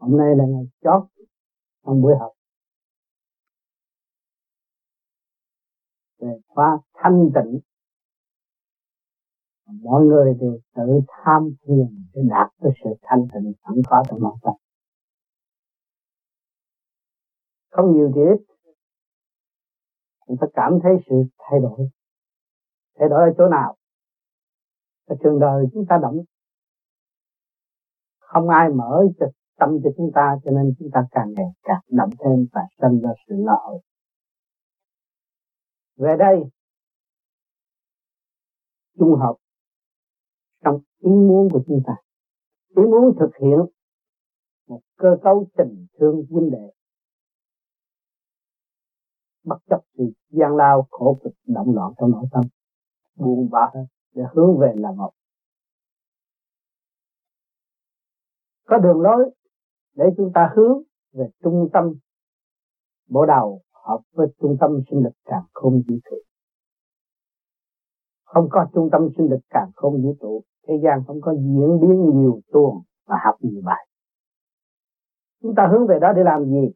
hôm nay là ngày chót trong buổi học về khóa thanh tịnh. Mọi người đều tự tham thiền để đạt tới sự thanh tịnh sẵn có trong nội tâm không nhiều thì ít. Chúng ta cảm thấy sự thay đổi. Thay đổi ở chỗ nào? Ở trường đời chúng ta động. Không ai mở cho tâm cho chúng ta, cho nên chúng ta càng ngày càng động thêm và sinh ra sự lợi về đây trung hợp trong ý muốn của chúng ta. Ý muốn thực hiện một cơ cấu tình thương huynh đệ. Bất chấp sự gian lao khổ cực động loạn trong nội tâm, buồn bã để hướng về là một. Có đường lối để chúng ta hướng về trung tâm bộ đầu hợp với trung tâm sinh lực càng không vũ trụ. Không có trung tâm sinh lực càng không vũ trụ, thế gian không có diễn biến nhiều tuồng và học nhiều bài. Chúng ta hướng về đó để làm gì?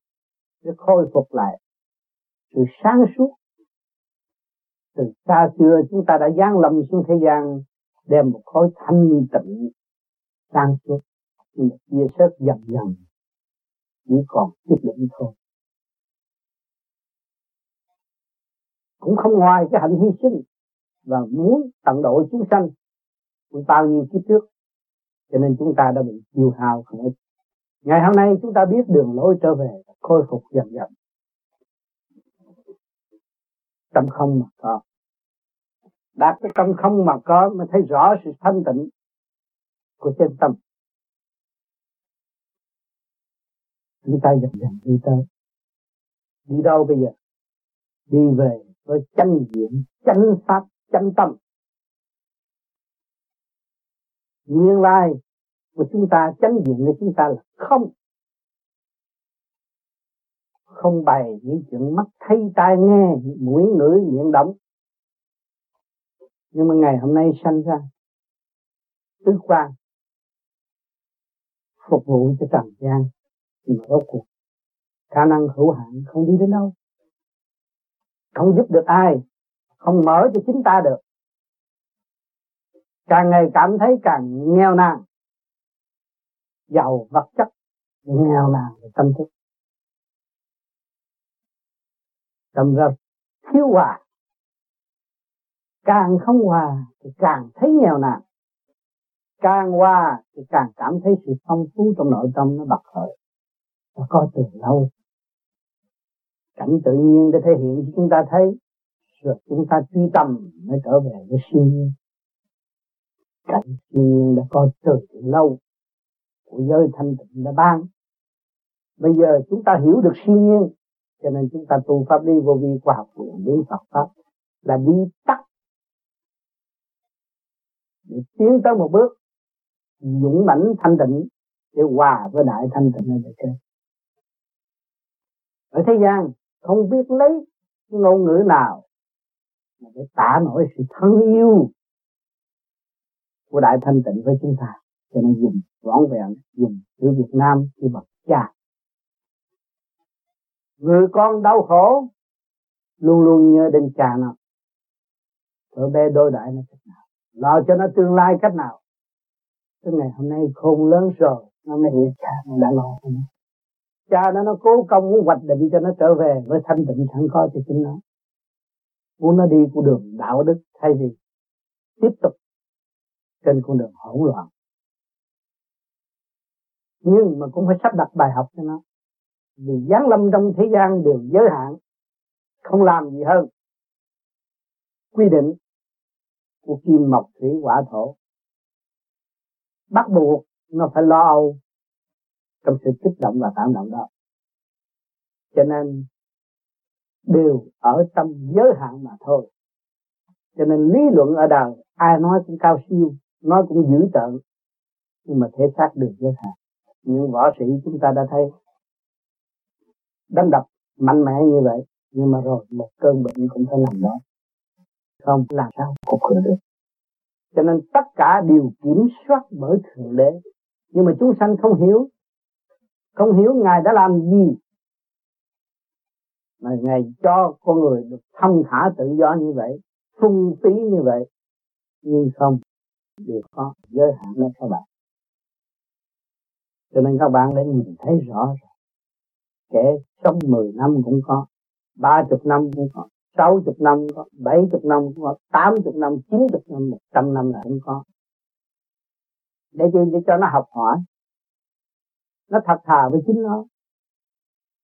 Để khôi phục lại sự sáng suốt. Từ xa xưa chúng ta đã giáng lâm xuống thế gian, đem một khối thanh tịnh sáng suốt nhưng mà chia sớt dần dần chỉ còn chút đỉnh thôi. Cũng không ngoài cái hạnh hy sinh và muốn tận độ chúng sanh của bao nhiêu kiếp trước. Cho nên chúng ta đã bị tiêu hao không ít. Ngày hôm nay chúng ta biết đường lối trở về khôi phục dần dần. Tâm không mà có. Đạt cái tâm không mà có mới thấy rõ sự thanh tịnh của chân tâm. Chúng ta dần dần đi tới. Đi đâu bây giờ? Đi về với chân diện chân pháp chân tâm. Nguyên lai của chúng ta, chánh diện của chúng ta là không. Không bày những chuyện mắt thấy tai nghe, mũi ngửi miệng động nhưng mà ngày hôm nay sanh ra, tứ quan phục vụ cho trần gian nhưng mà rốt cuộc, khả năng hữu hạn không đi đến đâu. Không giúp được ai, không mở cho chính ta được. Càng ngày cảm thấy càng nghèo nàn. Giàu vật chất, nghèo nàn về tâm thức. Tâm ra thiếu hòa. Càng không hòa thì càng thấy nghèo nàn. Càng hòa thì càng cảm thấy sự phong phú trong nội tâm nó bật khởi đã có từ lâu. Cảnh tự nhiên để thể hiện cho chúng ta thấy, rồi chúng ta truy tâm mới trở về với siêu nhiên. Cảnh siêu nhiên đã có từ lâu của giới thanh tịnh đã ban. Bây giờ chúng ta hiểu được siêu nhiên, cho nên chúng ta tu pháp đi vô vi khoa học quyền đến Phật pháp là đi tắt. Để tiến tới một bước, dũng mãnh thanh tịnh, để hòa với đại thanh tịnh ở trên ở thế gian, không biết lấy ngôn ngữ nào mà để tả nổi sự thân yêu của đại thanh tịnh với chúng ta. Cho nên dùng, vỏn vẹn, dùng chữ Việt Nam như bậc cha. Người con đau khổ, luôn luôn nhớ đến cha nó. Ở bé đôi đại nó cách nào? Lo cho nó tương lai cách nào? Tới ngày hôm nay khôn lớn rồi, nó mới hiểu cha nó đã lo cho nó cha nó nó cố công muốn hoạch định cho nó trở về với thanh tịnh sẵn có cho chính nó. Muốn nó đi con đường đạo đức thay vì tiếp tục trên con đường hỗn loạn. Nhưng mà cũng phải sắp đặt bài học cho nó. Vì giáng lâm trong thế gian đều giới hạn, không làm gì hơn. Quy định của kim mộc thủy hỏa thổ. Bắt buộc nó phải lo âu trong sự kích động và tạm động đó. Cho nên, đều ở trong giới hạn mà thôi. Cho nên lý luận ở đời, ai nói cũng cao siêu, nói cũng dữ tợn, nhưng mà thể xác được giới hạn. Những võ sĩ chúng ta đã thấy, đánh đập mạnh mẽ như vậy, nhưng mà rồi một cơn bệnh cũng phải nằm đó. Không làm sao cục khử được. Cho nên tất cả đều kiểm soát bởi thượng đế. Nhưng mà chúng sanh không hiểu không hiểu ngài đã làm gì. Mà ngài cho con người được thông thả tự do như vậy, phung phí như vậy. Nhưng không đều có giới hạn đó các bạn. Cho nên các bạn đã nhìn thấy rõ rồi. Kể sống 10 năm cũng có, ba chục năm cũng có, sáu chục năm cũng có, bảy chục năm cũng có, tám chục năm, chín chục năm, một trăm năm là cũng có. Để gì để cho nó học hỏi nó thật thà với chính nó,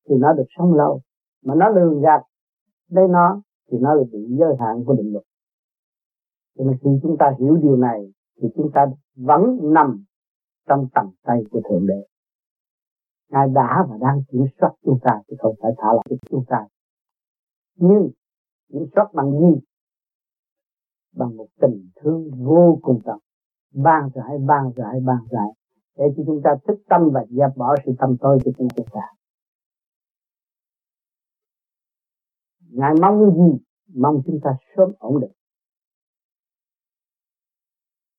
thì nó được sống lâu. Mà nó lường gạt đây nó, thì nó là bị giới hạn của định luật. Cho nên khi chúng ta hiểu điều này, thì chúng ta vẫn nằm trong tầm tay của thượng đế. Ngài đã và đang kiểm soát chúng ta, chứ không phải thả lỏng chúng ta. Nhưng kiểm soát bằng gì? Bằng một tình thương vô cùng tận ban rãi ban rãi ban rãi để cho chúng ta thức tâm và dẹp bỏ sự tâm tối của chúng ta. Ngài mong gì? Mong chúng ta sớm ổn định.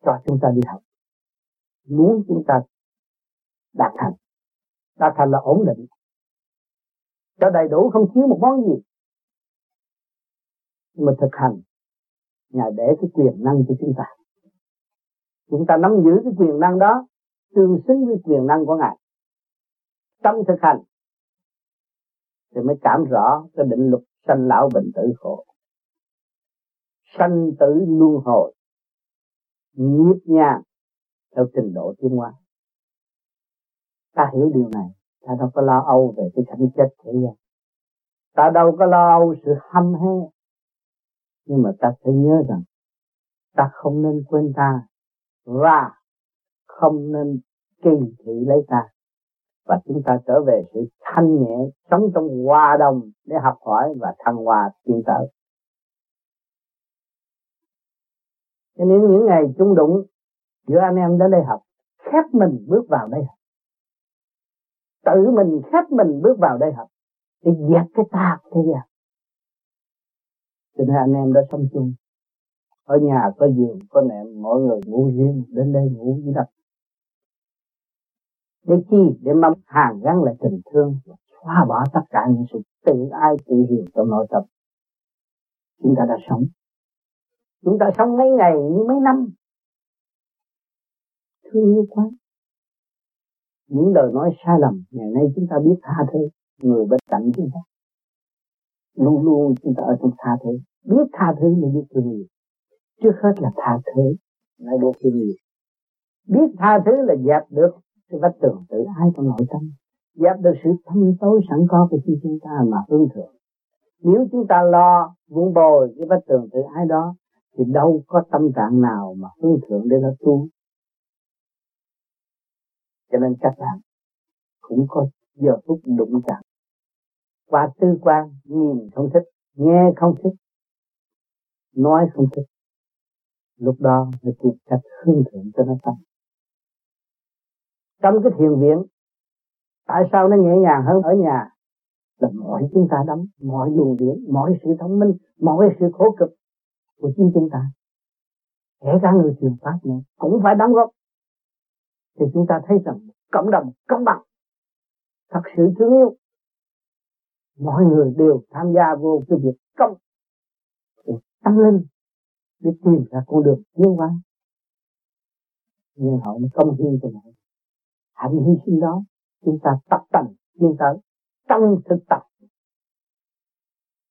Cho chúng ta đi học. Muốn chúng ta đạt thành. Đạt thành là ổn định. Cho đầy đủ không thiếu một món gì. Nhưng mà thực hành, ngài để cái quyền năng cho chúng ta. Chúng ta nắm giữ cái quyền năng đó tương xứng với quyền năng của ngài. Trong thực hành, thì mới cảm rõ cái định luật sanh lão bệnh tử khổ. Sanh tử luân hồi nhiếp nhang theo trình độ tiến hóa. Ta hiểu điều này, ta đâu có lo âu về cái cảnh chết thế gian. Ta đâu có lo âu sự hâm hê. Nhưng mà ta phải nhớ rằng, ta không nên quên ta. Và không nên kỳ thị lấy ta. Và chúng ta trở về sự thanh nhẹ, sống trong hòa đồng để học hỏi và thăng hòa tiến tới. Cho nên những ngày chung đụng giữa anh em đến đây học, khép mình bước vào đây học. Tự mình khép mình bước vào đây học, để dẹp cái ta thế gian. Cho nên anh em đã sống chung. Ở nhà, có giường, có nệm, mỗi người ngủ riêng, đến đây ngủ với đất để chi? Để mong hàng gắn lại tình thương xóa bỏ tất cả những sự tự ai tự hiền trong nội tâm. Chúng ta đã sống. Chúng ta sống mấy ngày như mấy năm. Thương yêu quá. Những lời nói sai lầm, ngày nay chúng ta biết tha thứ, người bên cạnh chúng ta. Luôn luôn chúng ta ở trong tha thứ. Biết tha thứ mới biết thương yêu. Trước hết là tha thứ, lại được thương yêu. Biết tha thứ là dẹp được cái vách tường tự ai trong nội tâm. Giáp được sự thâm tối sẵn có của chính chúng ta mà hướng thượng. Nếu chúng ta lo vun bồi cái vách tường tự ai đó, thì đâu có tâm trạng nào mà hướng thượng để nó tu. Cho nên các bạn cũng có giờ phút đụng chạm. Qua tư quan, nhìn không thích, nghe không thích, nói không thích. Lúc đó mới tìm cách hướng thượng cho nó tâm trong cái thiền viện. Tại sao nó nhẹ nhàng hơn ở nhà? Là mọi chúng ta đắm, mọi luồng điển, mọi sự thông minh, mọi sự khổ cực của chính chúng ta. Kể cả người truyền pháp nữa, cũng phải đóng góp. Thì chúng ta thấy rằng cộng đồng, công bằng, thật sự thương yêu. Mọi người đều tham gia vô cái việc công. Để tâm linh để tìm ra con đường tiến hóa nhưng họ mới công hiến cho mọi hạnh hy sinh đó, chúng ta tập tành tiến tới trong thực tập.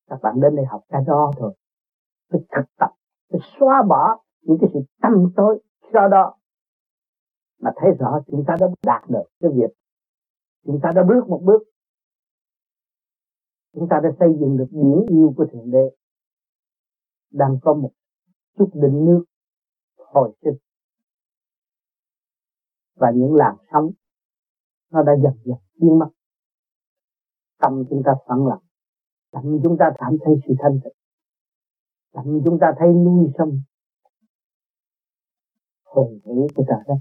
Các bạn đến đây học cái đó thôi. Phải thực tập, phải xóa bỏ những cái sự tâm tối do đó. Mà thấy rõ chúng ta đã đạt được cái việc. Chúng ta đã bước một bước. Chúng ta đã xây dựng được biển yêu của thượng đế. Đang có một chút đỉnh nước hồi sinh và những làn sóng nó đã dần dần biến mất. Tâm chúng ta phẳng lặng. Tâm chúng ta cảm thấy sự thanh tịnh. Tâm chúng ta thấy nuôi sông. Hồn thể của trời đất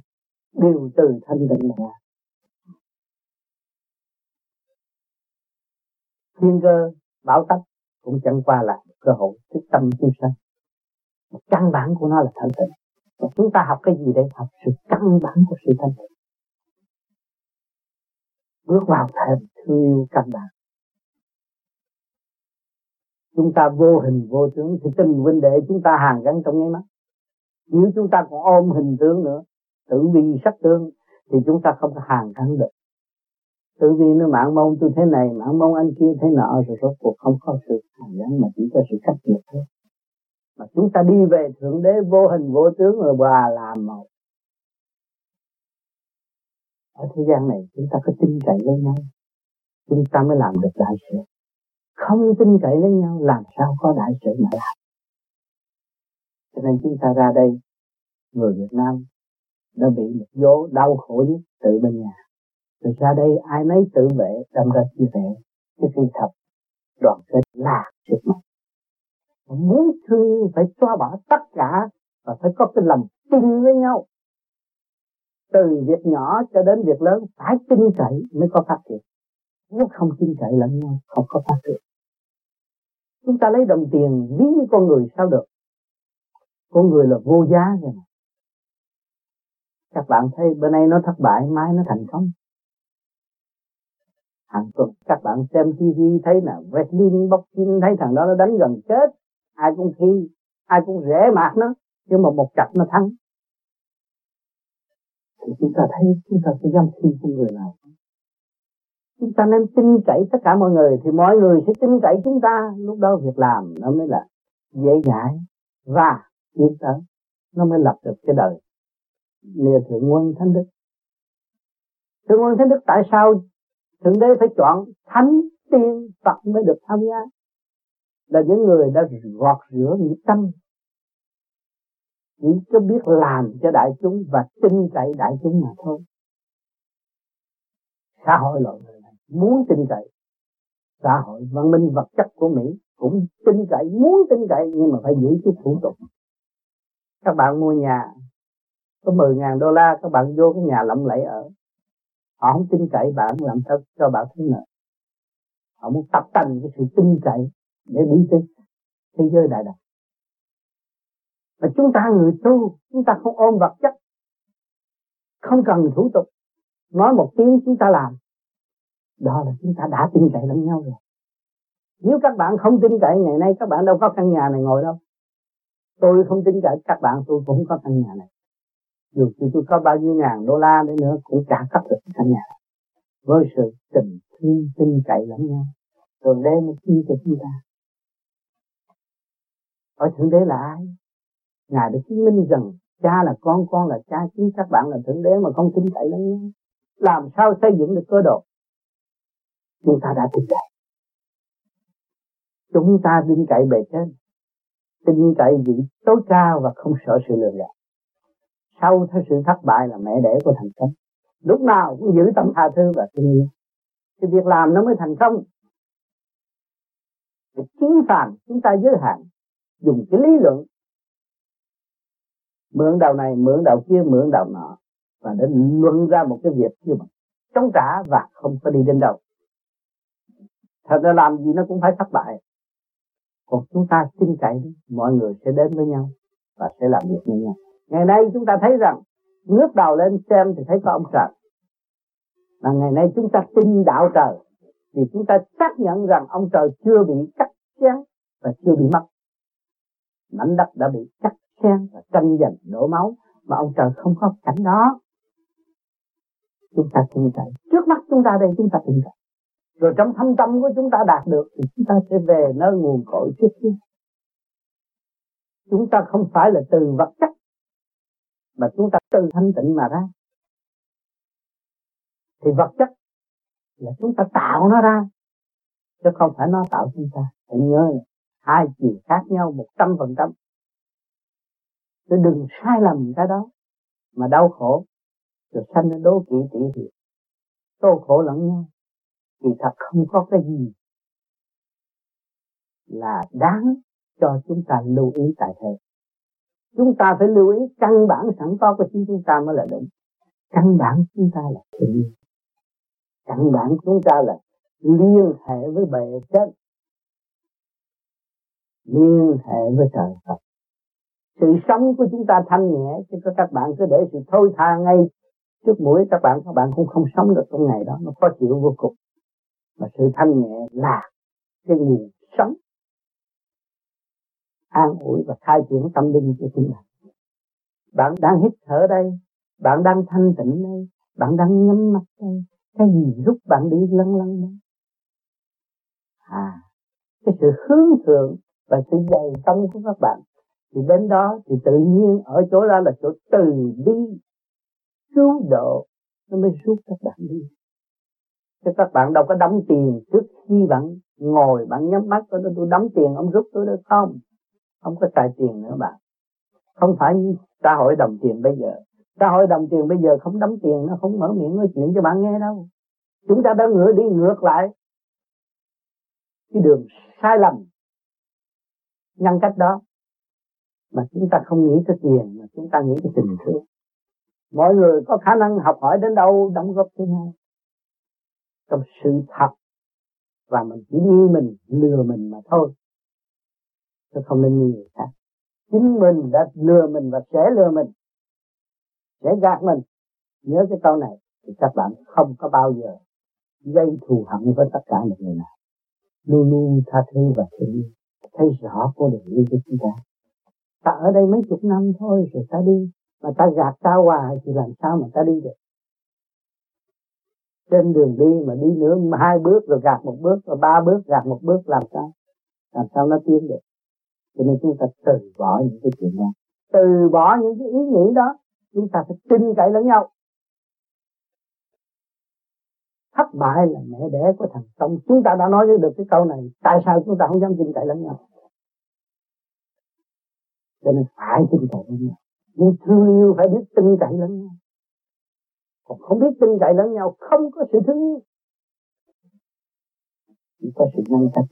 đều từ thanh tịnh mà ra. Thiên cơ bảo tắc cũng chẳng qua là cơ hội thức tâm chúng sanh. Căn bản của nó là thanh tịnh chúng ta học cái gì đây học sự căn bản của sự thanh tịnh? Bước vào thềm thương yêu căn bản. Chúng ta vô hình, vô tướng, thì tình huynh đệ chúng ta hàng gắn trong nháy mắt. Nếu chúng ta còn ôm hình tướng nữa tự vi sắc tướng, thì chúng ta không có hàng gắn được. Tự vì nó mạng mong tôi thế này mạng mong anh kia thế nọ, rồi rốt cuộc không có sự hàng gắn mà chỉ có sự cách biệt thôi mà chúng ta đi về thượng đế vô hình vô tướng rồi bà làm một. Ở thế gian này chúng ta có tin cậy lên nhau chúng ta mới làm được đại sự. Không tin cậy lên nhau làm sao có đại sự mà làm? Cho nên chúng ta ra đây người Việt Nam đã bị một vô đau khổ nhất tự bên nhà. Rồi ra đây ai nấy tự vệ đâm ra chia sẻ cái phi thập, đoàn kết là sức mạnh muốn thương, phải xóa bỏ tất cả và phải có cái lòng tin với nhau. Từ việc nhỏ cho đến việc lớn, phải tin cậy mới có phát triển. Nếu không tin cậy lẫn nhau, không có phát triển. Chúng ta lấy đồng tiền ví như con người sao được? Con người là vô giá rồi mà. Các bạn thấy bữa nay nó thất bại, mai nó thành công. Hàng tuần, các bạn xem TV thấy là wrestling boxing thấy thằng đó nó đánh gần chết ai cũng thi ai cũng rẻ mạt nó nhưng mà một cặp nó thắng. Thì chúng ta thấy chúng ta sẽ dám thi của người nào chúng ta nên tin cậy tất cả mọi người thì mọi người sẽ tin cậy chúng ta. Lúc đó việc làm nó mới là dễ dãi và tiến tới. Nó mới lập được cái đời. Lìa thượng quân thánh đức. Thượng quân thánh đức tại sao thượng đế phải chọn thánh tiên phật mới được tham gia là những người đã gọt rửa những tâm, chỉ có biết làm cho đại chúng và tin cậy đại chúng mà thôi. Xã hội loài người này muốn tin cậy, xã hội văn minh vật chất của Mỹ cũng tin cậy, muốn tin cậy, nhưng mà phải giữ chút thủ tục. Các bạn mua nhà có 10 ngàn đô la, các bạn vô cái nhà lộng lẫy ở, họ không tin cậy, bạn làm sao cho bạn thế nợ? Họ muốn tập thành cái sự tin cậy để đi tới thế giới đại đồng và chúng ta người tu chúng ta không ôm vật chất không cần thủ tục. Nói một tiếng chúng ta làm. Đó là chúng ta đã tin cậy lẫn nhau rồi. Nếu các bạn không tin cậy ngày nay các bạn đâu có căn nhà này ngồi đâu. Tôi không tin cậy các bạn tôi cũng có căn nhà này. Dù tôi, tôi có bao nhiêu ngàn đô la đi nữa cũng trả cấp được căn nhà. Với sự tình thương tin cậy lẫn nhau. Rồi đây mới chi cho chúng ta ở thượng đế là ai? Ngài đã chứng minh rằng cha là con con là cha chính các bạn là thượng đế mà không tin cậy lắm. nhau làm sao xây dựng được cơ đồ? Chúng ta đã tin cậy chúng ta tin cậy bề trên, tin cậy vị tối cao và không sợ sự lừa gạt. Sau theo sự thất bại là mẹ đẻ của thành công. Lúc nào cũng giữ tâm tha thứ và thương yêu thì việc làm nó mới thành công. Thì chí phàm, chúng ta giới hạn dùng cái lý luận. Mượn đầu này, mượn đầu kia, mượn đầu nọ. Và để luận ra một cái việc như vậy chống trả và không có đi đến đâu. Thật ra làm gì nó cũng phải thất bại. Còn chúng ta tin cậy mọi người sẽ đến với nhau và sẽ làm việc với nhau. Ngày nay chúng ta thấy rằng, ngước đầu lên xem thì thấy có ông trời. Mà ngày nay chúng ta tin đạo trời, thì chúng ta xác nhận rằng ông trời chưa bị cắt chén và chưa bị mất mảnh đất đã bị cắt xen và tranh giành đổ máu mà ông trời không có cảnh đó. Chúng ta tin cậy trước mắt chúng ta đây chúng ta tin cậy rồi trong thâm tâm của chúng ta đạt được thì chúng ta sẽ về nơi nguồn cội trước kia chúng ta không phải là từ vật chất mà chúng ta từ thanh tịnh mà ra. Thì vật chất là chúng ta tạo nó ra, chứ không phải nó tạo chúng ta. Hãy nhớ là hai chiều khác nhau một trăm phần trăm. Chứ đừng sai lầm cái đó mà đau khổ. Rồi sanh ra đố kỵ tỷ hiệp đau khổ lẫn nhau thì thật không có cái gì là đáng cho chúng ta lưu ý tại thế. Chúng ta phải lưu ý căn bản sẵn có của chính chúng ta mới là đúng căn bản chúng ta là thiện. Căn bản chúng ta là liên hệ với bề trên liên hệ với trời Phật. Sự sống của chúng ta thanh nhẹ, chứ các bạn cứ để sự thôi tha ngay trước mũi, các bạn các bạn cũng không sống được trong ngày đó, nó khó chịu vô cùng. Mà sự thanh nhẹ là cái nguồn sống, an ủi và khai triển tâm linh cho chính bạn bạn đang hít thở đây, bạn đang thanh tịnh đây, bạn đang nhắm mắt đây, cái gì giúp bạn đi lăn lăn đây? À cái sự hướng thượng và sự dày tâm của các bạn. Thì đến đó thì tự nhiên ở chỗ đó là chỗ từ bi, cứu độ, nó mới giúp các bạn đi. Chứ các bạn đâu có đóng tiền trước khi bạn ngồi, bạn nhắm mắt tôi tôi đóng tiền, ông rút tôi được không? Không có xài tiền nữa bạn. Không phải như xã hội đồng tiền bây giờ. Xã hội đồng tiền bây giờ không đóng tiền, nó không mở miệng nói chuyện cho bạn nghe đâu. Chúng ta đã ngựa đi ngược lại. Cái đường sai lầm ngăn cách đó. Mà chúng ta không nghĩ tới tiền, mà chúng ta nghĩ tới tình thương. Mọi người có khả năng học hỏi đến đâu, đóng góp cho nhau. Trong sự thật, và mình chỉ nghi mình, lừa mình mà thôi. Chứ không nên nghi người khác. Chính mình đã lừa mình và sẽ lừa mình, sẽ gạt mình. Nhớ cái câu này, thì các bạn không có bao giờ gây thù hận với tất cả mọi người nào. Luôn luôn tha thứ và thương yêu thấy rõ con đường đi của chúng ta. Ta ở đây mấy chục năm thôi rồi ta đi, mà ta gạt ta hoài thì làm sao mà ta đi được? Trên đường đi mà đi nữa hai bước rồi gạt một bước, rồi ba bước gạt một bước, làm sao? Làm sao nó tiến được? Cho nên chúng ta từ bỏ những cái chuyện đó. Từ bỏ những cái ý nghĩ đó, chúng ta phải tin cậy lẫn nhau thất bại là mẹ đẻ của thành công. Chúng ta đã nói được cái câu này. Tại sao chúng ta không dám tin cậy lẫn nhau? Cho nên phải tin cậy lẫn nhau. Nhưng thương yêu phải biết tin cậy lẫn nhau. Còn không biết tin cậy lẫn nhau, không có sự thương yêu. Chỉ có sự ngăn cách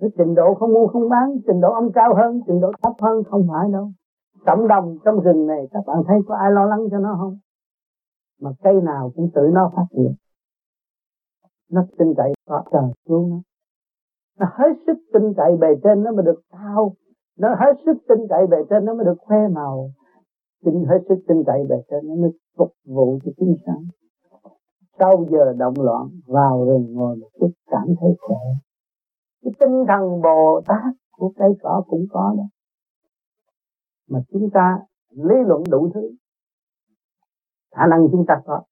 cái trình độ không mua không bán, trình độ ông cao hơn, trình độ thấp hơn không phải đâu. Cộng đồng trong rừng này, các bạn thấy có ai lo lắng cho nó không? Mà cây nào cũng tự nó phát triển. Nó tin cậy có trời cứu nó. Nó hết sức tin cậy bề trên nó mới được cao nó hết sức tin cậy bề trên nó mới được khoe màu. Tin hết sức tin cậy bề trên nó mới phục vụ cho chúng sanh. Sau giờ động loạn, vào rừng ngồi một chút, cảm thấy khỏe cái tinh thần bồ tát của cây cỏ cũng có đó. Mà chúng ta lý luận đủ thứ khả năng chúng ta có,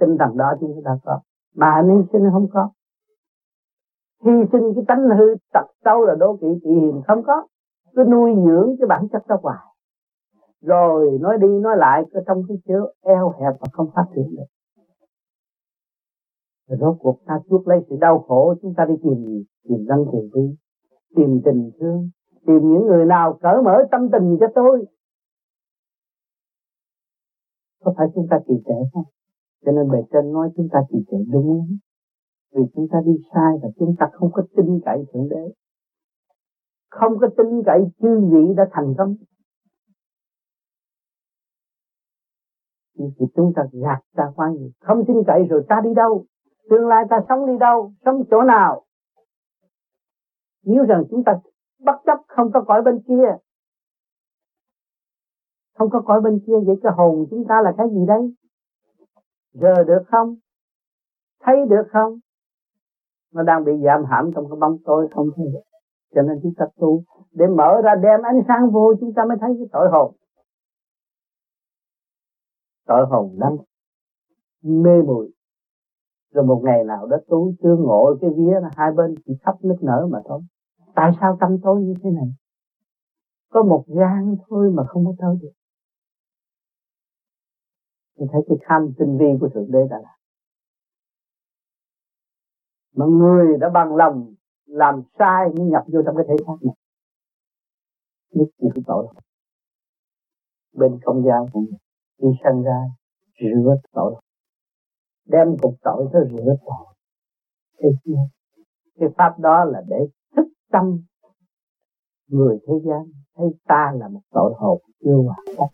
tinh thần đó chúng ta có mà hy sinh không có. Hy sinh cái tánh hư tật xấu là đố kỵ tị hiền không có, cứ nuôi dưỡng cái bản chất đó hoài. Rồi nói đi nói lại, cứ trong cái chứa eo hẹp và không phát triển được. Rồi rốt cuộc ta chuốc lấy sự đau khổ, chúng ta đi tìm gì tìm răng tìm vi tìm tình thương, tìm những người nào cởi mở tâm tình cho tôi có phải chúng ta trì trệ không? Cho nên bề trên nói chúng ta trì trệ đúng lắm. Vì chúng ta đi sai và chúng ta không có tin cậy thượng đế. Không có tin cậy chư vị đã thành công. Thì chúng ta gạt ta quan gì không tin cậy rồi ta đi đâu? Tương lai ta sống đi đâu? Sống chỗ nào? Nếu rằng chúng ta bất chấp không có cõi bên kia không có cõi bên kia, vậy cái hồn chúng ta là cái gì đây giờ được không? Thấy được không? Nó đang bị giảm hãm trong cái bóng tối không thấy được. Cho nên chúng ta tu. Để mở ra đem ánh sáng vô, chúng ta mới thấy cái tội hồn. Tội hồn lắm. Mê muội. Rồi một ngày nào đó tu chưa ngộ cái vía là hai bên chỉ khắp nước nở mà thôi. Tại sao tâm tối như thế này? Có một gan thôi mà không có tới được mình thấy cái tham tinh vi của thượng đế đã làm. Mà người đã bằng lòng làm sai mới nhập vô trong cái thể xác này. Nhất những tội. Bên không gian cũng đi sanh ra, rửa tội. Đem cục tội tới rửa tội. Thế chưa cái pháp đó là để thức tâm người thế gian. Thấy ta là một tội hồn chưa hoàn tất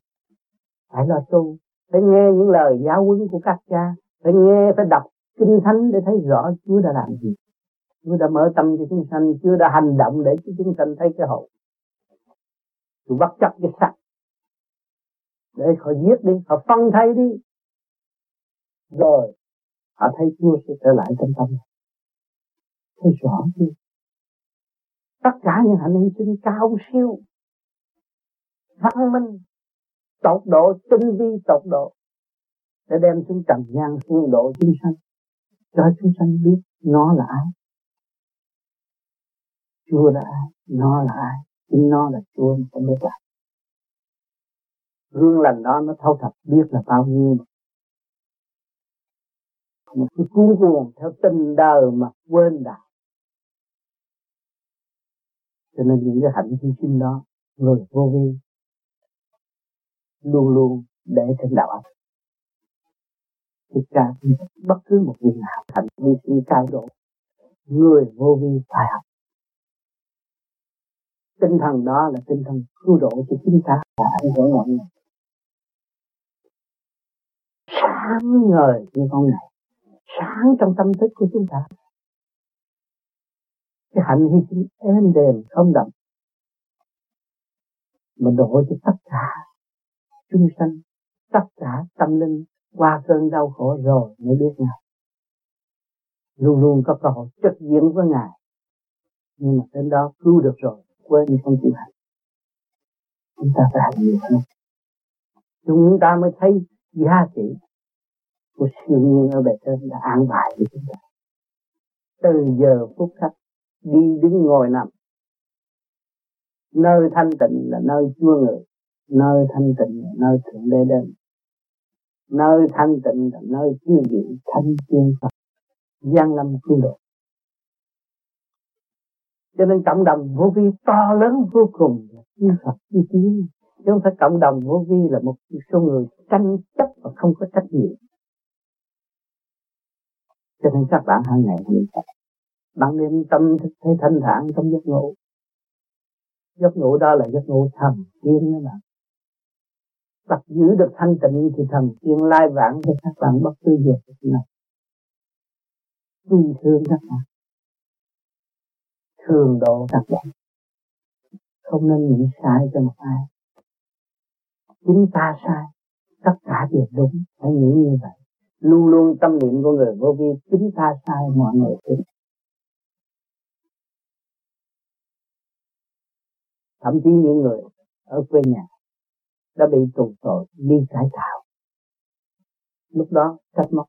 phải lo tu phải nghe những lời giáo huấn của các cha, phải nghe, phải đọc kinh thánh để thấy rõ Chúa đã làm gì. Chúa đã mở tâm cho chúng sanh, Chúa đã hành động để cho chúng sanh thấy cái hậu. Chúa bắt chấp cái sắc để họ giết đi, họ phân thay đi. Rồi, họ thấy Chúa sẽ trở lại trong tâm. Thấy rõ chưa? Tất cả những hạnh hy sinh cao siêu, văn minh tột độ, tinh vi tột độ, để đem xuống trần gian hương độ chúng sanh, cho chúng sanh biết nó là ai. Chúa là ai, nó là ai chính nó là Chúa mà không biết là gương lành đó nó thâu thập biết là bao nhiêu một cái cuốn cuồng theo tình đời mà quên đạo cho nên những cái hạnh hy sinh đó, người vô vi luôn luôn để trên đạo óc thực ra bất cứ một việc nào thành vô vi cao độ, người vô vi phải học. Tinh thần đó là tinh thần cứu độ cho chúng ta và ảnh hưởng mọi người. Sáng ngời như con này, sáng trong tâm thức của chúng ta. Cái hạnh hy sinh êm đềm không đậm mà đổ cho tất cả chúng sanh, tất cả tâm linh qua cơn đau khổ rồi mới biết ngài. Luôn luôn có cơ hội trực diện với ngài. Nhưng mà đến đó cứu được rồi, quên không chịu hành chúng ta phải hành nhiều hơn chúng ta mới thấy giá trị của siêu nhiên ở bề trên đã an bài cho chúng ta. Từ giờ phút khắc, đi đứng ngồi nằm. Nơi thanh tịnh là nơi chúa người nơi thanh tịnh là nơi thượng đế đến. Nơi thanh tịnh là nơi chư vị thanh tiên phật. Giang lâm cứu độ. Cho nên cộng đồng vô vi to lớn vô cùng như Phật như tiên chứ không phải cộng đồng vô vi là một số người tranh chấp và không có trách nhiệm. Cho nên các bạn hàng ngày như phật, bạn nên tâm thức thấy thanh thản trong giấc ngủ. Giấc ngủ đó là giấc ngủ thầm tiên đó bạn tập giữ được thanh tịnh thì thần tiên lai vãng cho các bạn bất cứ việc nào. Vì thương các bạn. Thường độ các bạn. Không nên nghĩ sai cho một ai. Chính ta sai. Tất cả đều đúng. Phải nghĩ như vậy. Luôn luôn tâm niệm của người vô vi, chính ta sai, mọi người đúng thậm chí những người ở quê nhà đã bị tù tội đi cải tạo. Lúc đó trách móc.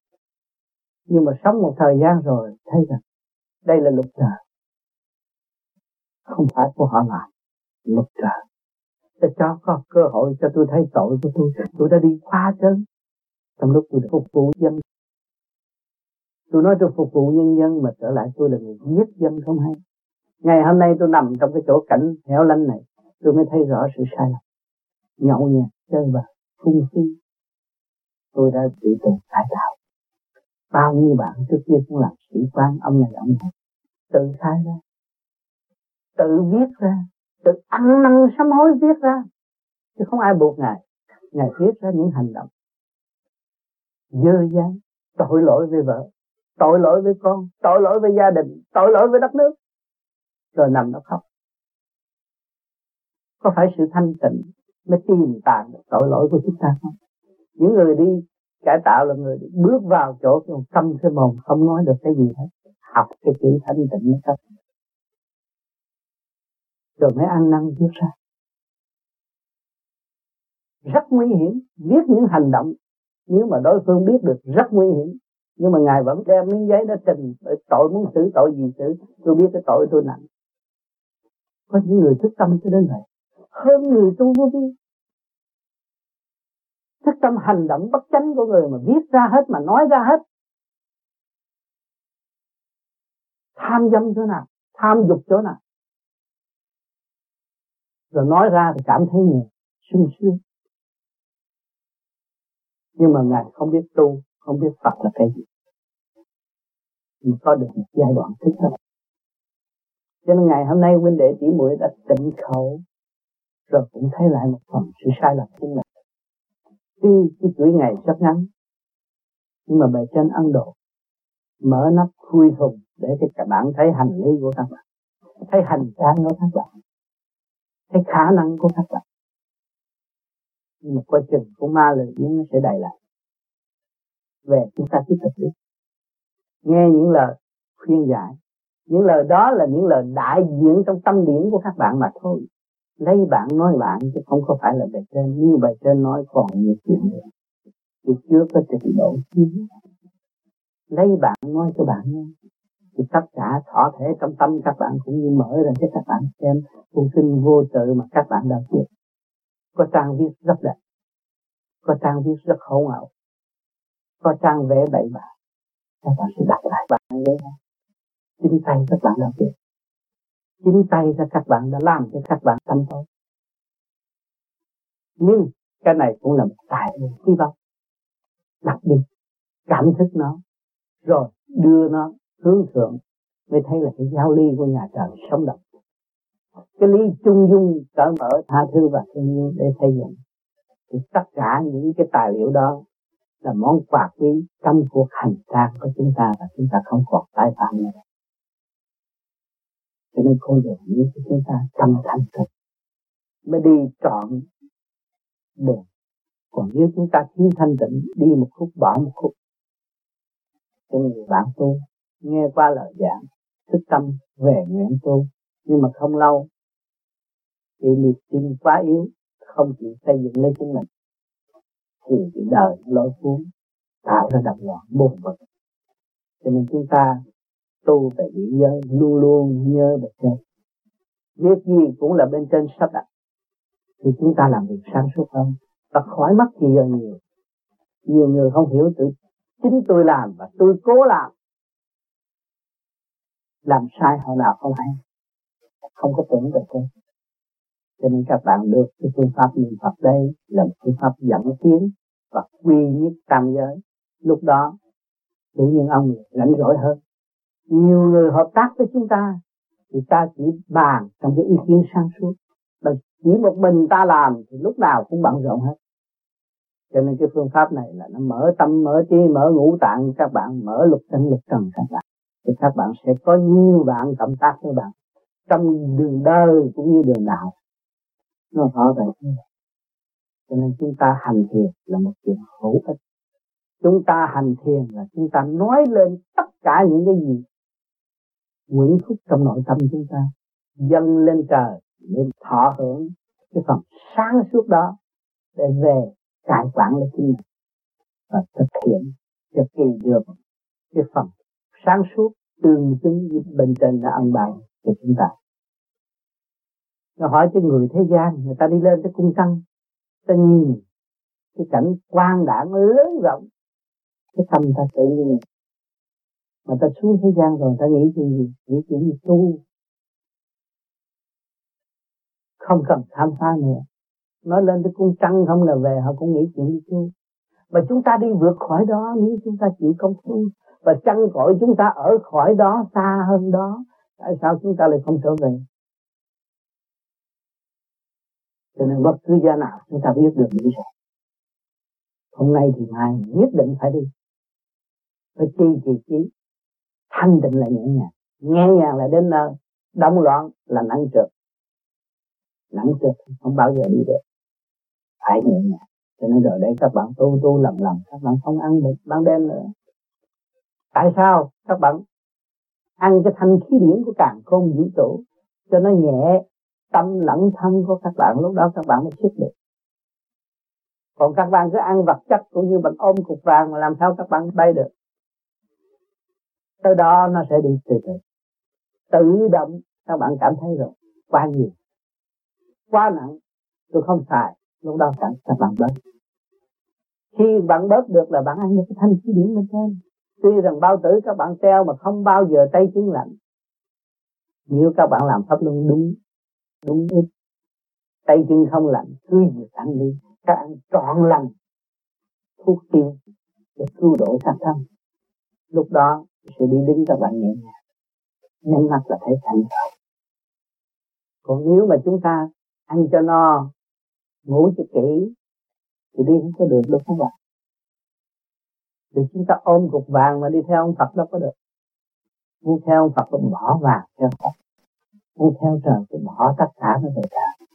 Nhưng mà sống một thời gian rồi, thấy rằng đây là luật trời. Không phải của họ làm, luật trời. Để cho có cơ hội cho tôi thấy tội của tôi tôi đã đi quá chân trong lúc tôi phục vụ dân. Tôi nói tôi phục vụ nhân dân mà trở lại tôi là người giết dân không hay. Ngày hôm nay tôi nằm trong cái chỗ cảnh hẻo lánh này, tôi mới thấy rõ sự sai lầm nhậu nhẹt, chơi bời phung phí. Tôi đã bị tù cải tạo. Bao nhiêu bạn trước kia cũng làm sĩ quan, ông này ông này. Tự khai ra. Tự viết ra. Tự ăn năn sám hối viết ra. Chứ không ai buộc ngài. Ngài viết ra những hành động. Dơ dáng. Tội lỗi với vợ. Tội lỗi với con. Tội lỗi với gia đình. Tội lỗi với đất nước. Rồi nằm đó khóc. Có phải sự thanh tịnh mới tìm tàn được tội lỗi của chúng ta. Không những người đi cải tạo là người bước vào chỗ cái tâm cái mồm, không nói được cái gì hết. Học cái chữ thanh tịnh mới cấp rồi mới ăn năn viết ra. Rất nguy hiểm. Viết những hành động, nếu mà đối phương biết được, rất nguy hiểm. Nhưng mà ngài vẫn đem miếng giấy đó trình tội muốn xử tội gì xử, tôi biết cái tội tôi nặng. Có những người thức tâm cho đến vậy hơn người tu vô vi thức tâm hành động bất chánh của người mà viết ra hết, mà nói ra hết. Tham dâm chỗ nào? Tham dục chỗ nào? Rồi nói ra thì cảm thấy nhẹ sung sướng. Nhưng mà ngài không biết tu, không biết phật là cái gì. Mà có được một giai đoạn thức tâm. Cho nên ngày hôm nay huynh đệ tỷ muội đã tịnh khẩu rồi cũng thấy lại một phần sự sai lầm của mình. Tuy cái tuổi ngày rất ngắn, nhưng mà bề trên ăn Độ, mở nắp khui thùng để cho các bạn thấy hành lý của các bạn, thấy hành trang của các bạn, thấy khả năng của các bạn. Nhưng mà coi chừng của ma lời biến nó sẽ đầy lại. Về chúng ta tiếp tục đi. Nghe những lời khuyên giải, những lời đó là những lời đại diện trong tâm điển của các bạn mà thôi lấy bạn nói bạn chứ không có phải là bề trên. Như bề trên nói còn nhiều chuyện nữa. Thì chưa có trình độ chi lấy bạn nói cho bạn nghe. Thì tất cả thọ thể trong tâm các bạn cũng như mở ra cho các bạn xem. Cuốn kinh vô tự mà các bạn đã viết có trang viết rất đẹp. Có trang viết rất hỗn ảo có trang vẽ bậy bạ. Các bạn sẽ đặt lại bạn ấy chính tay các bạn đã viết chính tay cho các bạn đã làm cho các bạn tâm tối. Nhưng cái này cũng là một tài nguyên quý báu. Đặt đi cảm thức nó, rồi đưa nó hướng thượng, mới thấy là cái giáo lý của nhà trời sống động. Cái lý trung dung cởi mở tha thứ và thương yêu để xây dựng. Thì tất cả những cái tài liệu đó là món quà quý trong cuộc hành trang của chúng ta và chúng ta không còn tái phạm nữa cho nên con đường như chúng ta tâm thanh tịnh, mới đi trọn đường. Còn nếu chúng ta thiếu thanh tịnh đi một khúc bỏ một khúc. Cho nên bạn tu nghe qua lời giảng thức tâm về nguyện tu. Nhưng mà không lâu thì niềm tin quá yếu không chịu xây dựng lấy chính mình. Thì cái đời lối cuốn tạo ra đập loạn buồn bực cho nên chúng ta tu về địa giới, luôn luôn nhớ về trên việc gì cũng là bên trên sắp đặt. Thì chúng ta làm việc sáng suốt hơn. Và khỏi mất thì giờ nhiều. Nhiều người không hiểu tự chính tôi làm và tôi cố làm. Làm sai họ nào không hay. Không có tưởng về thế cho nên các bạn được cái phương pháp niệm Phật đây là một phương pháp dẫn tiến và quy nhất tam giới. Lúc đó, tự nhiên ông lãnh giỏi hơn nhiều người hợp tác với chúng ta, thì ta chỉ bàn trong cái ý kiến sáng suốt. Và chỉ một mình ta làm thì lúc nào cũng bận rộn hết. Cho nên cái phương pháp này là nó mở tâm, mở trí, mở ngũ tạng các bạn, mở lục chân lục trần các bạn. Thì các bạn sẽ có nhiều bạn cộng tác với bạn trong đường đời cũng như đường đạo. Nó rõ ràng cho nên chúng ta hành thiền là một chuyện hữu ích. Chúng ta hành thiền là chúng ta nói lên tất cả những cái gì nguyện thúc trong nội tâm chúng ta dâng lên trời để thọ hưởng cái phần sáng suốt đó để về cải quản lấy chính mình và thực hiện cho kỳ được cái phần sáng suốt tương xứng với bên trên đã ăn bài cho chúng ta. Nó hỏi cho người thế gian, người ta đi lên tới cung tăng, ta nhìn cái cảnh quang đảng lớn rộng, cái tâm ta tự nhiên mà ta xuống thế gian rồi, ta nghĩ chuyện gì, nghĩ chuyện gì tu. Không cần tham phá nữa. Nói lên tới cung trăng không là về, họ cũng nghĩ chuyện đi tu. Mà chúng ta đi vượt khỏi đó, nếu chúng ta chịu công phu và chăn cõi chúng ta ở khỏi đó, xa hơn đó, tại sao chúng ta lại không trở về? Cho nên bất cứ gia nào chúng ta biết được những gì. Hôm nay thì mai nhất định phải đi. Phải chi thì chi thanh định là nhẹ nhàng nhẹ nhàng là đến nơi động loạn là nặng trượt. Nặng trượt không bao giờ đi được. Phải nhẹ nhàng. Cho nên rồi đây các bạn tu tu lầm lầm các bạn không ăn được ban đêm nữa. Tại sao? Các bạn ăn cái thanh khí điển của càng khôn vũ trụ, cho nó nhẹ, tâm lẫn thân của các bạn, lúc đó các bạn mới xuất được. Còn các bạn cứ ăn vật chất cũng như bạn ôm cục vàng mà làm sao các bạn bay được? Tới đó nó sẽ đi từ từ. Tự động các bạn cảm thấy rồi. Quá nhiều. Quá nặng. Tôi không xài. Lúc đó cảm các bạn bớt. Khi bạn bớt được là bạn ăn được cái thanh khí điển bên trên. Tuy rằng bao tử các bạn treo mà không bao giờ tay chân lạnh. Nếu các bạn làm pháp luân đúng đúng ít tay chân không lạnh, cứ việc ăn đi. Các ăn trọn lành. Thuốc tiên để cứu độ sát thân. Lúc đó sẽ đi đứng các bạn nhẹ nhàng. Nhắm mắt là thấy thành rồi còn nếu mà chúng ta ăn cho no, ngủ cho kỹ, thì đi không có được đâu các bạn. Vì chúng ta ôm cục vàng mà đi theo ông Phật đâu có được. Muốn theo ông Phật cũng bỏ vàng theo Phật. Muốn theo trời cũng bỏ tất cả nó về trời.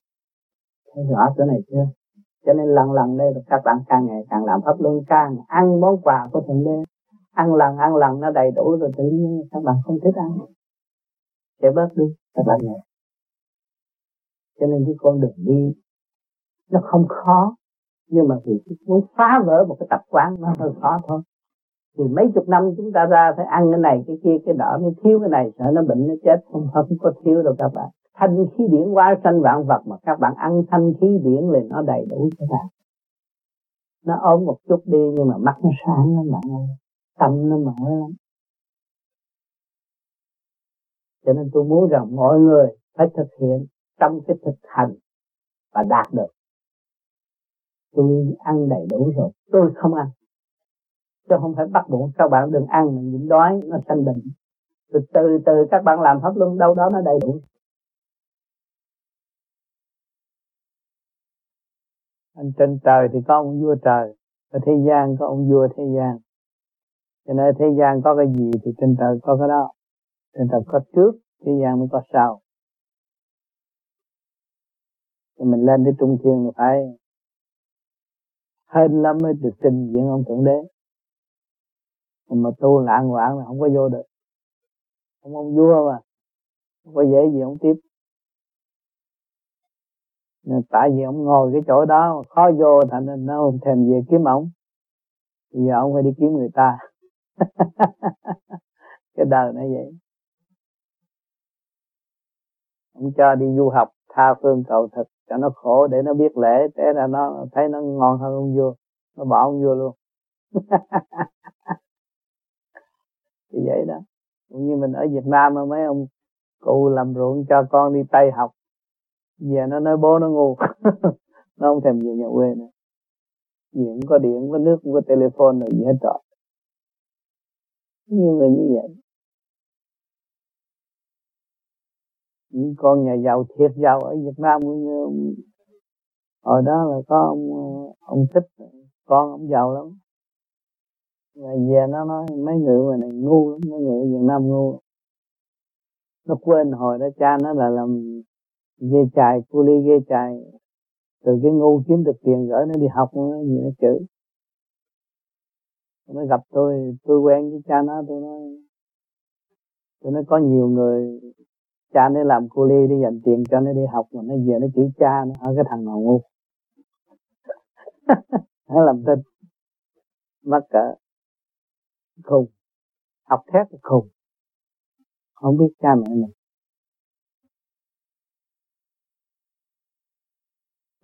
Thấy rõ chỗ này chưa? Cho nên lần lần đây các bạn càng ngày càng làm pháp luân càng ăn món quà của thượng đế ăn lần ăn lần nó đầy đủ rồi tự nhiên các bạn không thích ăn. Sẽ bớt đi, các bạn nhẹ cho nên cái con đường đi, nó không khó. Nhưng mà vì muốn phá vỡ một cái tập quán nó hơi khó thôi. Thì mấy chục năm chúng ta ra phải ăn cái này, cái kia, cái đó nếu thiếu cái này, sợ nó bệnh, nó chết. Không không có thiếu đâu các bạn. Thanh khí điển hóa sanh vạn vật mà các bạn ăn thanh khí điển là nó đầy đủ cho bạn. Nó ốm một chút đi, nhưng mà mắt nó sáng lắm bạn ơi tâm nó mở lắm. Cho nên tôi muốn rằng mọi người phải thực hiện trong cái thực hành và đạt được. Tôi ăn đầy đủ rồi, tôi không ăn. Chứ không phải bắt buộc các bạn đừng ăn mà nhịn đói, nó sanh bệnh. Từ từ từ, các bạn làm pháp luân, đâu đó nó đầy đủ. Anh trên trời thì có ông vua trời, ở thế gian có ông vua thế gian cho nên thế gian có cái gì thì trên trời có cái đó. Trên trời có trước, thế gian mới có sau. Thì mình lên đến trung thiên là phải hên lắm mới được trình diện ông thượng đế. Mà tu lạng hoạn là không có vô được. Không ông vua mà, không có dễ gì ông tiếp. Nên tại vì ông ngồi cái chỗ đó khó vô thành nên nó không thèm về kiếm ông. Bây giờ ông phải đi kiếm người ta. cái đời nó vậy. Ông cho đi du học, tha phương cầu thực, cho nó khổ để nó biết lễ thế là nó thấy nó ngon hơn ông vua. Nó bỏ ông vua luôn. Thì vậy đó. Cũng như mình ở Việt Nam mà mấy ông cụ làm ruộng cho con đi Tây học. Về nó nói bố nó ngu. Nó không thèm về nhà quê nữa. Gì cũng có điện, có nước cũng có telephone rồi gì hết rồi nhiều người như vậy. Những con nhà giàu thiệt giàu ở Việt Nam cũng như hồi đó là có ông ông thích con ông giàu lắm. Rồi về nó nói, mấy người mà này ngu lắm, mấy người Việt Nam ngu nó quên hồi đó cha nó là làm ghê chài, cu ly ghê chài. Từ cái ngu kiếm được tiền gửi, nó đi học, nó gì nó chữ nó gặp tôi tôi quen với cha nó, tôi nói tôi nói có nhiều người, cha nó làm cô ly đi dành tiền cho nó đi học, mà nó về nó chỉ cha nó, ở cái thằng nào ngu. Nó làm tin mắc cỡ khùng, học thét khùng. Không biết cha mẹ mình.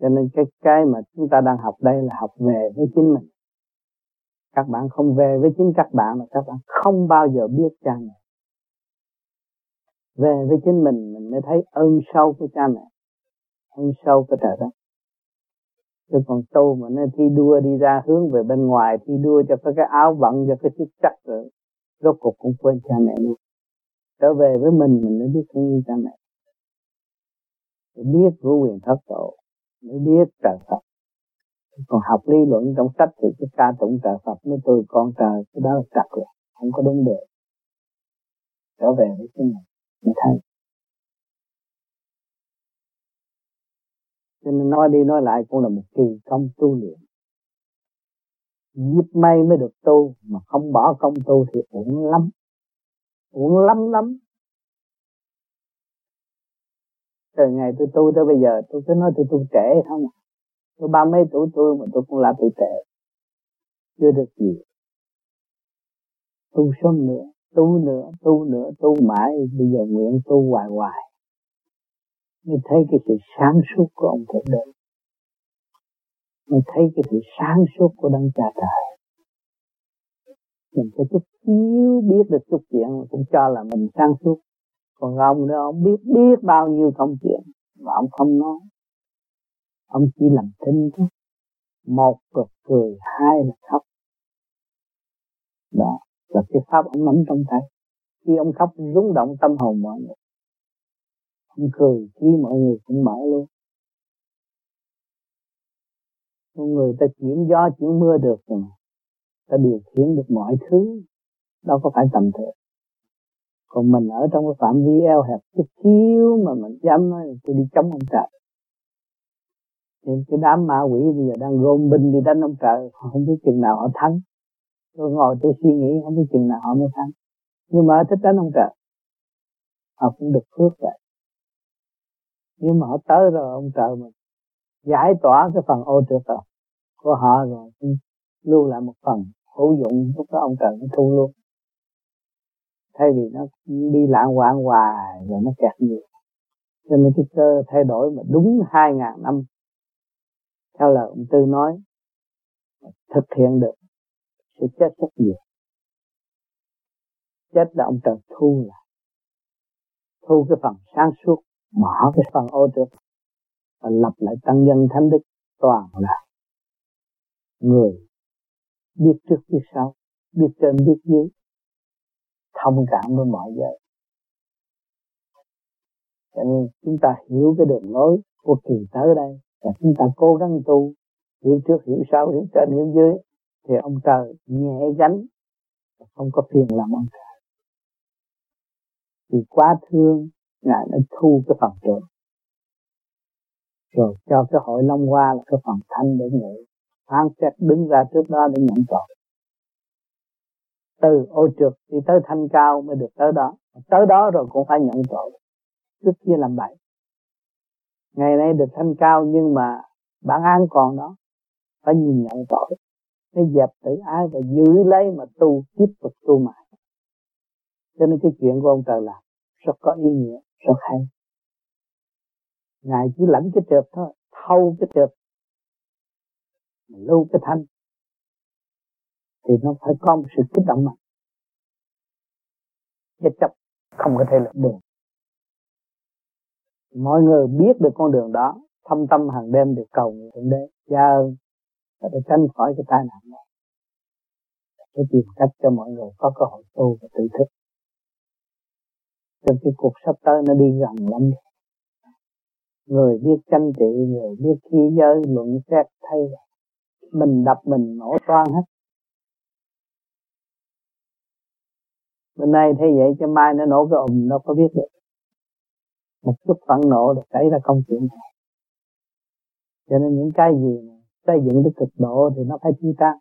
Cho nên cái cái mà chúng ta đang học đây là học về với chính mình các bạn không về với chính các bạn mà các bạn không bao giờ biết cha mẹ. Về với chính mình mình mới thấy ơn sâu của cha mẹ ơn sâu của trời đất. Chứ còn tu mà nó thi đua đi ra hướng về bên ngoài thi đua cho cái, cái áo bận cho cái chức chắc rồi rốt cuộc cũng quên cha mẹ luôn. Trở về với mình mình mới biết thương cha mẹ. Để biết của quyền thất tổ mới biết trời Phật còn học lý luận trong sách thì cái ca tụng trời Phật mới tôi con trời cái đó là trật rồi không có đúng được trở về với cái này mới thấy. Cho nên nói đi nói lại cũng là một kỳ công tu luyện. Dịp may mới được tu, mà không bỏ công tu thì uổng lắm. Uổng lắm lắm. Từ ngày tôi tu tới bây giờ, tôi cứ nói tôi tu trễ không à tôi ba mấy tuổi tôi mà tôi cũng là bị tệ chưa được gì. Tu sớm nữa, tu nữa tu nữa, tu mãi. Bây giờ nguyện tu hoài hoài. Mới thấy cái sự sáng suốt của ông thượng đế. Mới thấy cái sự sáng suốt của đấng cha trời. Mình có chút xíu biết được chút chuyện, cũng cho là mình sáng suốt. Còn ông nữa, ông biết biết bao nhiêu công chuyện mà ông không nói ông chỉ làm thinh thôi. Một là cười, hai là khóc. Đó là cái pháp ông nắm trong tay. Khi ông khóc rung động tâm hồn mọi người. Ông cười khi mọi người cũng mở luôn. Con người ta chuyển gió, chuyển mưa được rồi mà. Ta điều khiển được mọi thứ. Đâu có phải tầm thường. Còn mình ở trong cái phạm vi eo hẹp chút xíu mà mình dám nói tôi đi chống ông trời những cái đám ma quỷ bây giờ đang gom binh đi đánh ông trời. Họ không biết chừng nào họ thắng. Tôi ngồi tôi suy nghĩ không biết chừng nào họ mới thắng. Nhưng mà thích đánh ông trời. Họ cũng được phước vậy nhưng mà họ tới rồi, ông trời mình giải tỏa cái phần ô trượt rồi, của họ rồi lưu lại một phần hữu dụng, lúc đó ông trời nó thu luôn. Thay vì nó đi lãng hoạn hoài, rồi nó kẹt nhiều. Cho nên cái cơ thay đổi mà đúng hai ngàn năm theo lời ông tư nói, thực hiện được sẽ chết rất nhiều. Chết là ông trời thu lại, thu cái phần sáng suốt, bỏ cái phần ô trượt và lập lại tăng nhân thánh đức toàn là người biết trước biết sau, biết trên biết dưới, thông cảm với mọi giới. Cho nên chúng ta hiểu cái đường lối của kỳ tới đây và chúng ta cố gắng tu. Hiểu trước hiểu sau hiểu trên hiểu dưới. Thì ông trời nhẹ gánh không có phiền làm ông trời. Vì quá thương, ngài đã thu cái phần trượt rồi cho cái hội long hoa là cái phần thanh để ngự phán xét đứng ra trước đó để nhận tội. Từ ô trượt đi tới thanh cao mới được tới đó. Tới đó rồi cũng phải nhận tội. Trước kia làm bậy ngày nay được thanh cao nhưng mà bản án còn đó. Phải nhìn nhận tội. Phải dẹp tự ái và giữ lấy mà tu, tiếp tục tu mãi. Cho nên cái chuyện của ông trời làm rất có ý nghĩa, rất hay. Ngài chỉ lãnh cái trượt thôi, thâu cái trượt lưu cái thanh. Thì nó phải có một sự kích động mạnh. Chết chấp không có thể lập được mọi người biết được con đường đó, thâm tâm hàng đêm được cầu nguyện thượng đế. Cha ơn. Để tránh khỏi cái tai nạn này. Để tìm cách cho mọi người có cơ hội tu và tự thức. Trong cái cuộc sắp tới nó đi gần lắm. Người biết tranh trị, người biết khi giới luận xét thay mình đập mình nổ toan hết. Bữa nay thấy vậy cho mai nó nổ cái ùm, nó có biết được một chút phẫn nộ là xảy ra công chuyện này. Cho nên những cái gì xây dựng tới cực độ thì nó phải chi tan.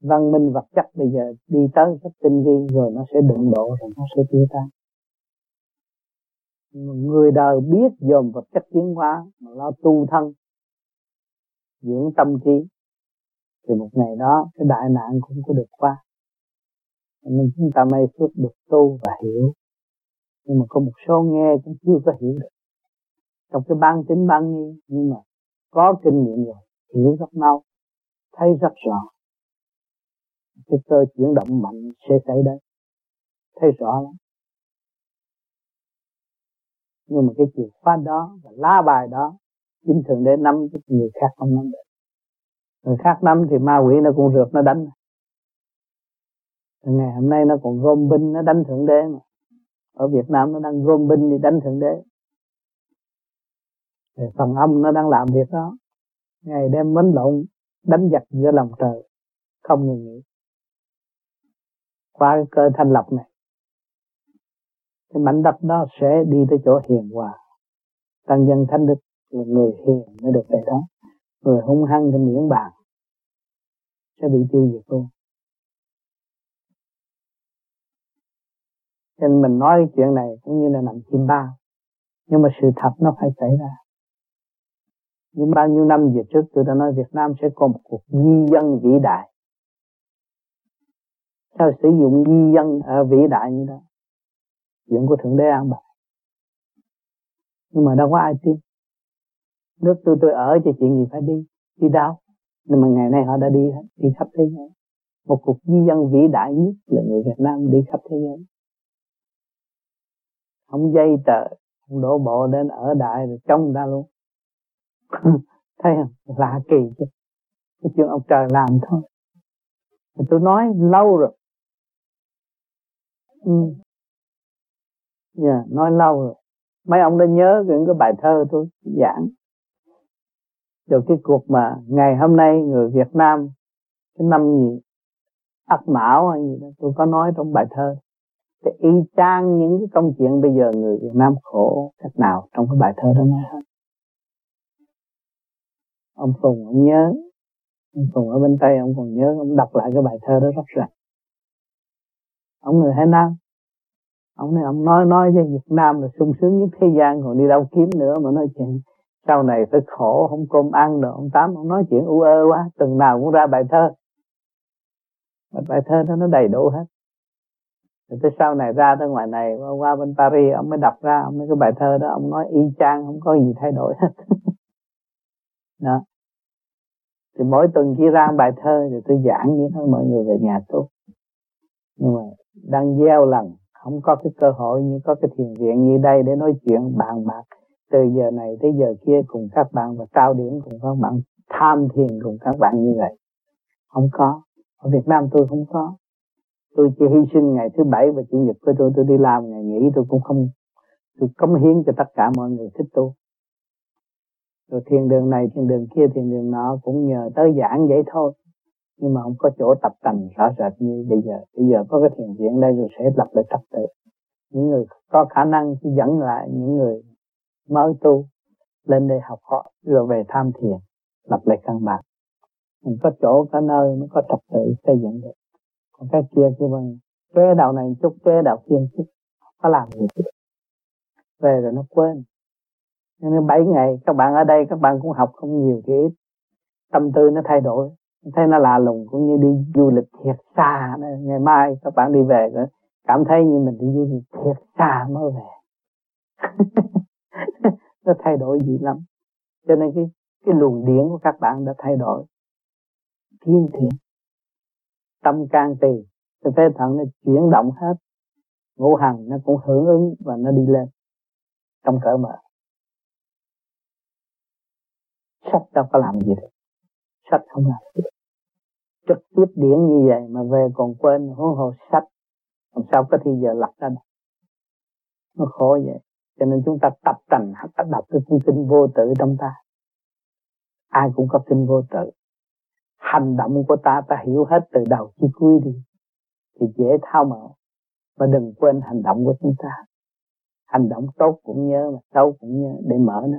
Văn minh vật chất bây giờ đi tới rất tinh vi rồi nó sẽ đụng độ rồi nó sẽ tiêu tan. Người đời biết dòm vật chất tiến hóa mà lo tu thân, dưỡng tâm trí, thì một ngày đó cái đại nạn cũng có được qua. Nên chúng ta may phước được tu và hiểu nhưng mà có một số nghe cũng chưa có hiểu được. Trong cái ban tính ban nghi, nhưng mà có kinh nghiệm rồi, hiểu rất mau, thấy rất rõ. Cái cơ chuyển động mạnh sẽ xảy đến, thấy rõ lắm. Nhưng mà cái chìa khóa đó và lá bài đó, chính thường để nắm cái người khác không nắm được. Người khác nắm thì ma quỷ nó cũng rượt, nó đánh. Ngày hôm nay nó còn gom binh, nó đánh thượng đế mà ở Việt Nam nó đang gom binh đi đánh thượng đế. Rồi phần âm nó đang làm việc đó. Ngày đêm mến lộn, đánh giặc giữa lòng trời, không ngừng nghỉ. Qua cái cơ thanh lập này, cái mảnh đất đó sẽ đi tới chỗ hiền hòa. Tăng dân thánh đức là người hiền mới được về đó. Người hung hăng thì miễn bàn sẽ bị tiêu diệt luôn. Cho nên mình nói chuyện này cũng như là nằm chim bao. Nhưng mà sự thật nó phải xảy ra. Nhưng bao nhiêu năm về trước tôi đã nói Việt Nam sẽ có một cuộc di dân vĩ đại. Sao sử dụng di dân ở vĩ đại như đó? Chuyện của thượng đế an bài. Nhưng mà đâu có ai tin. Nước tôi tôi ở cho chuyện gì phải đi? Đi đâu? Nhưng mà ngày nay họ đã đi đi khắp thế giới. Một cuộc di dân vĩ đại nhất là người Việt Nam đi khắp thế giới không dây tờ không đổ bộ đến ở đại rồi trông ra luôn. Thấy không? Lạ kỳ chứ. Cái chuyện ông trời làm thôi. Tôi nói lâu rồi. Ừ. yeah, nói lâu rồi. Mấy ông đã nhớ những cái bài thơ tôi giảng. Rồi cái cuộc mà ngày hôm nay người Việt Nam cái năm gì ất mão hay gì đó tôi có nói trong bài thơ thì y chang những cái công chuyện bây giờ người Việt Nam khổ cách nào trong cái bài thơ đó nói hết. Ông Phùng ông nhớ, ông Phùng ở bên Tây ông còn nhớ, ông đọc lại cái bài thơ đó rất rành. Ông người Hải Nam, ông này ông nói nói với Việt Nam là sung sướng nhất thế gian, còn đi đâu kiếm nữa mà nói chuyện. Sau này phải khổ, không cơm ăn được, ông tám ông nói chuyện u ơ quá, từng nào cũng ra bài thơ. Bài thơ đó nó đầy đủ hết rồi tới sau này ra tới ngoài này, qua bên Paris, ông mới đọc ra, ông mới cái bài thơ đó, ông nói y chang, không có gì thay đổi hết. Đó. Thì mỗi tuần khi ra bài thơ thì tôi giảng như thế, mọi người về nhà tôi. Nhưng mà đang gieo lần, không có cái cơ hội như có cái thiền viện như đây để nói chuyện bàn bạc. Từ giờ này tới giờ kia cùng các bạn và cao điểm cùng các bạn, tham thiền cùng các bạn như vậy. Không có. Ở Việt Nam tôi không có tôi chỉ hy sinh ngày thứ bảy và chủ nhật của tôi tôi đi làm, ngày nghỉ tôi cũng không, tôi cống hiến cho tất cả mọi người thích tôi. Rồi thiền đường này thiền đường kia thiền đường nọ cũng nhờ tới giảng vậy thôi. Nhưng mà không có chỗ tập tành rõ rệt như bây giờ. Bây giờ có cái thiền viện đây rồi sẽ lập lại trật tự. Những người có khả năng dẫn lại những người mới tu lên đây học họ, rồi về tham thiền, lập lại căn bản. Mình có chỗ, có nơi mới có trật tự xây dựng được còn cái kia kêu bằng chế đạo này chút chế đạo kia chút có làm gì về rồi nó quên. Nên bảy ngày các bạn ở đây, các bạn cũng học không nhiều thì ít. Tâm tư nó thay đổi. Thấy nó lạ lùng cũng như đi du lịch thiệt xa ngày mai các bạn đi về nữa, cảm thấy như mình đi du lịch thiệt xa mới về. Nó thay đổi gì lắm. Cho nên cái cái luồng điển của các bạn đã thay đổi. Thiên thiện tâm can tỳ. Cái phế thận nó chuyển động hết. Ngũ hành nó cũng hưởng ứng và nó đi lên trong cỡ mở sách đâu có làm gì được. Sách không làm gì được. Trực tiếp điển như vậy mà về còn quên huống hồ sách. Làm sao có thì giờ lập ra được? Nó khó vậy. Cho nên chúng ta tập tành ta đọc cái kinh vô tự trong ta. Ai cũng có kinh vô tự hành động của ta ta hiểu hết từ đầu chí cuối đi, thì dễ thao mở. Và đừng quên hành động của chúng ta. Hành động tốt cũng nhớ mà xấu cũng nhớ để mở nó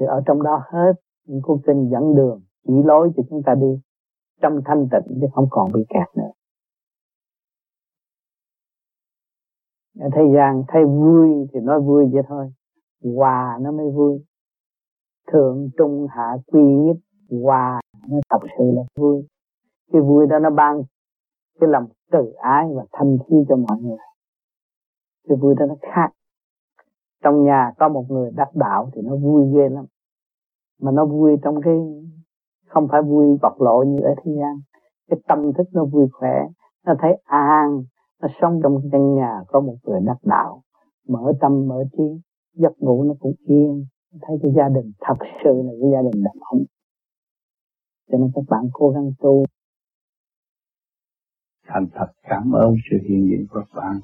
thì ở trong đó hết những cuốn kinh dẫn đường, chỉ lối cho chúng ta đi trong thanh tịnh chứ không còn bị kẹt nữa. Ở thế gian, thấy vui thì nói vui vậy thôi. Hòa nó mới vui. Thượng, trung, hạ, quy nhất hòa nó thật sự là vui. Cái vui đó nó ban cái lòng từ ái và thanh khí cho mọi người. Cái vui đó nó khác. Trong nhà có một người đắc đạo thì nó vui ghê lắm. Mà nó vui trong cái, không phải vui bộc lộ như ở thế gian. Cái tâm thức nó vui khỏe, nó thấy an, nó sống trong căn nhà có một người đắc đạo. Mở tâm, mở trí, giấc ngủ nó cũng yên. Thấy cái gia đình thật sự là cái gia đình đàn ông cho nên các bạn cố gắng tu. Thành thật cảm ơn sự hiện diện của các bạn.